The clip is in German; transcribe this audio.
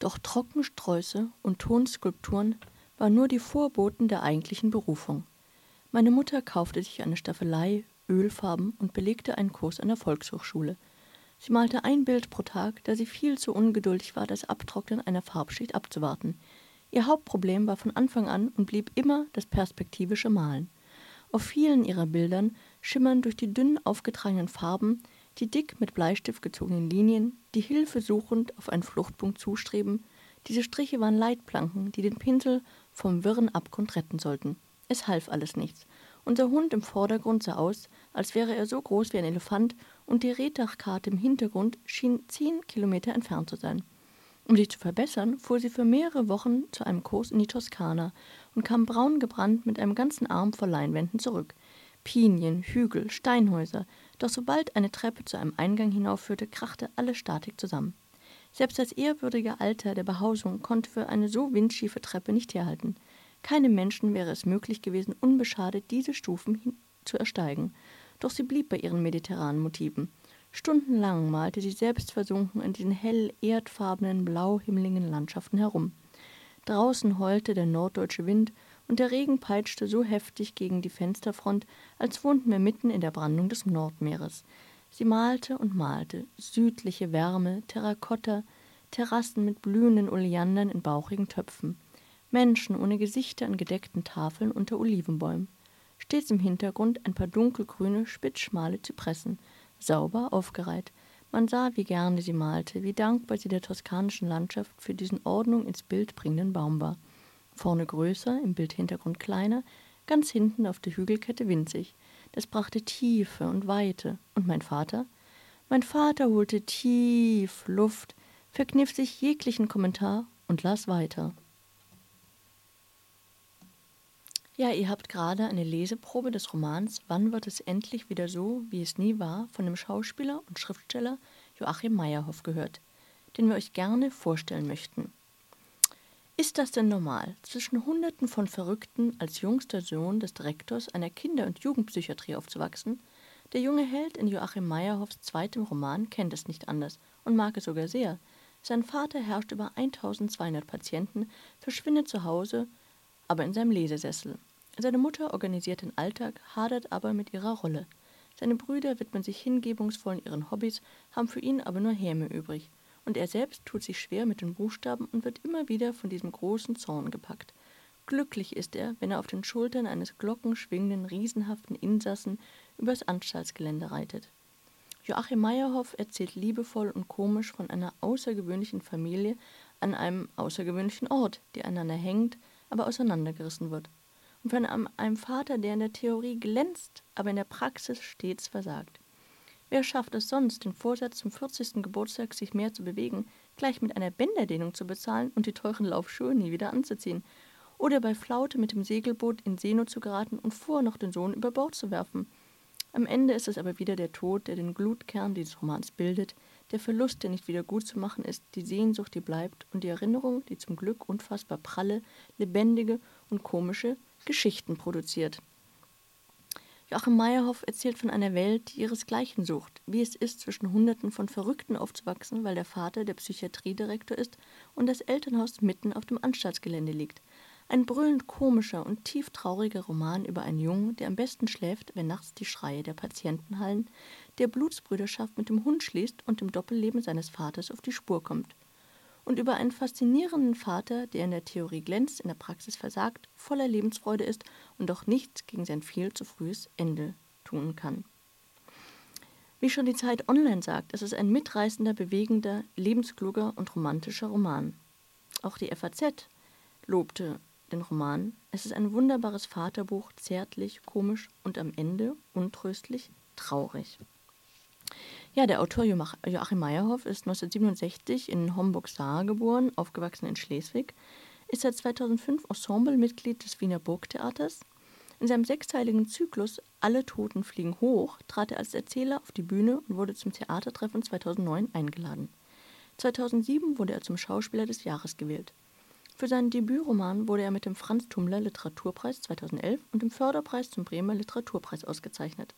Doch Trockensträuße und Tonskulpturen waren nur die Vorboten der eigentlichen Berufung. Meine Mutter kaufte sich eine Staffelei, Ölfarben und belegte einen Kurs an der Volkshochschule. Sie malte ein Bild pro Tag, da sie viel zu ungeduldig war, das Abtrocknen einer Farbschicht abzuwarten. Ihr Hauptproblem war von Anfang an und blieb immer das perspektivische Malen. Auf vielen ihrer Bildern schimmern durch die dünn aufgetragenen Farben die dick mit Bleistift gezogenen Linien, die Hilfe suchend auf einen Fluchtpunkt zustreben. Diese Striche waren Leitplanken, die den Pinsel vom wirren Abgrund retten sollten. Es half alles nichts. Unser Hund im Vordergrund sah aus, als wäre er so groß wie ein Elefant, und die Reddachkarte im Hintergrund schien zehn Kilometer entfernt zu sein. Um sich zu verbessern, fuhr sie für mehrere Wochen zu einem Kurs in die Toskana und kam braun gebrannt mit einem ganzen Arm voll Leinwänden zurück. Pinien, Hügel, Steinhäuser, doch sobald eine Treppe zu einem Eingang hinaufführte, krachte alle Statik zusammen. Selbst das ehrwürdige Alter der Behausung konnte für eine so windschiefe Treppe nicht herhalten. Keinem Menschen wäre es möglich gewesen, unbeschadet diese Stufen zu ersteigen, doch sie blieb bei ihren mediterranen Motiven. Stundenlang malte sie selbstversunken in diesen hell erdfarbenen, blauhimmligen Landschaften herum. Draußen heulte der norddeutsche Wind und der Regen peitschte so heftig gegen die Fensterfront, als wohnten wir mitten in der Brandung des Nordmeeres. Sie malte und malte, südliche Wärme, Terrakotta, Terrassen mit blühenden Oleandern in bauchigen Töpfen, Menschen ohne Gesichter an gedeckten Tafeln unter Olivenbäumen. Stets im Hintergrund ein paar dunkelgrüne, spitzschmale Zypressen, sauber aufgereiht. Man sah, wie gerne sie malte, wie dankbar sie der toskanischen Landschaft für diesen Ordnung ins Bild bringenden Baum war. Vorne größer, im Bildhintergrund kleiner, ganz hinten auf der Hügelkette winzig. Das brachte Tiefe und Weite. Und mein Vater? Mein Vater holte tief Luft, verkniff sich jeglichen Kommentar und las weiter. Ja, ihr habt gerade eine Leseprobe des Romans Wann wird es endlich wieder so, wie es nie war, von dem Schauspieler und Schriftsteller Joachim Meyerhoff gehört, den wir euch gerne vorstellen möchten. Ist das denn normal, zwischen Hunderten von Verrückten als jüngster Sohn des Direktors einer Kinder- und Jugendpsychiatrie aufzuwachsen? Der junge Held in Joachim Meyerhoffs zweitem Roman kennt es nicht anders und mag es sogar sehr. Sein Vater herrscht über 1200 Patienten, verschwindet zu Hause, aber in seinem Lesesessel. Seine Mutter organisiert den Alltag, hadert aber mit ihrer Rolle. Seine Brüder widmen sich hingebungsvoll ihren Hobbys, haben für ihn aber nur Häme übrig. Und er selbst tut sich schwer mit den Buchstaben und wird immer wieder von diesem großen Zorn gepackt. Glücklich ist er, wenn er auf den Schultern eines glockenschwingenden, riesenhaften Insassen übers Anstaltsgelände reitet. Joachim Meyerhoff erzählt liebevoll und komisch von einer außergewöhnlichen Familie an einem außergewöhnlichen Ort, die einander hängt, aber auseinandergerissen wird und von einem, einem Vater, der in der Theorie glänzt, aber in der Praxis stets versagt. Wer schafft es sonst, den Vorsatz zum 40. Geburtstag, sich mehr zu bewegen, gleich mit einer Bänderdehnung zu bezahlen und die teuren Laufschuhe nie wieder anzuziehen? Oder bei Flaute mit dem Segelboot in Seenot zu geraten und vorher noch den Sohn über Bord zu werfen? Am Ende ist es aber wieder der Tod, der den Glutkern dieses Romans bildet, der Verlust, der nicht wieder gut zu machen ist, die Sehnsucht, die bleibt und die Erinnerung, die zum Glück unfassbar pralle, lebendige und komische Geschichten produziert. Joachim Meyerhoff erzählt von einer Welt, die ihresgleichen sucht, wie es ist, zwischen Hunderten von Verrückten aufzuwachsen, weil der Vater der Psychiatriedirektor ist und das Elternhaus mitten auf dem Anstaltsgelände liegt. Ein brüllend komischer und tief trauriger Roman über einen Jungen, der am besten schläft, wenn nachts die Schreie der Patienten hallen, der Blutsbrüderschaft mit dem Hund schließt und dem Doppelleben seines Vaters auf die Spur kommt und über einen faszinierenden Vater, der in der Theorie glänzt, in der Praxis versagt, voller Lebensfreude ist und doch nichts gegen sein viel zu frühes Ende tun kann. Wie schon die Zeit online sagt, es ist ein mitreißender, bewegender, lebenskluger und romantischer Roman. Auch die FAZ lobte den Roman. Es ist ein wunderbares Vaterbuch, zärtlich, komisch und am Ende untröstlich, traurig. Ja, der Autor Joachim Meyerhoff ist 1967 in Homburg-Saar geboren, aufgewachsen in Schleswig, ist seit 2005 Ensemblemitglied des Wiener Burgtheaters. In seinem sechsteiligen Zyklus Alle Toten fliegen hoch trat er als Erzähler auf die Bühne und wurde zum Theatertreffen 2009 eingeladen. 2007 wurde er zum Schauspieler des Jahres gewählt. Für seinen Debütroman wurde er mit dem Franz Tummler Literaturpreis 2011 und dem Förderpreis zum Bremer Literaturpreis ausgezeichnet.